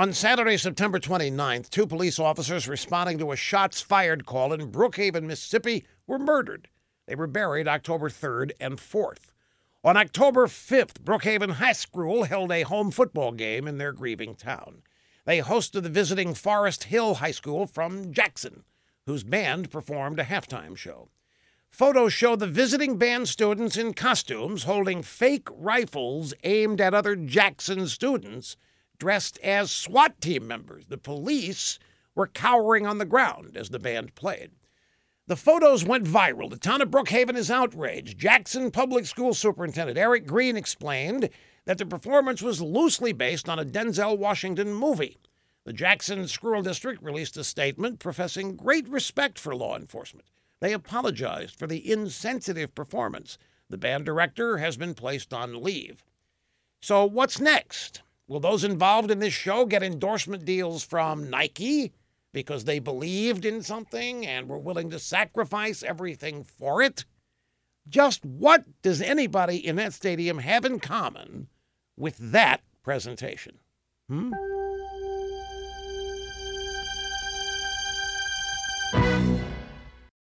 On Saturday, September 29th, two police officers responding to a shots fired call in Brookhaven, Mississippi, were murdered. They were buried October 3rd and 4th. On October 5th, Brookhaven High School held a home football game in their grieving town. They hosted the visiting Forest Hill High School from Jackson, whose band performed a halftime show. Photos show the visiting band students in costumes holding fake rifles aimed at other Jackson students dressed as SWAT team members. The police were cowering on the ground as the band played. The photos went viral. The town of Brookhaven is outraged. Jackson Public School Superintendent Errick Greene explained that the performance was loosely based on a Denzel Washington movie. The Jackson School District released a statement professing great respect for law enforcement. They apologized for the insensitive performance. The band director has been placed on leave. So, what's next? Will those involved in this show get endorsement deals from Nike because they believed in something and were willing to sacrifice everything for it? Just what does anybody in that stadium have in common with that presentation? Hmm?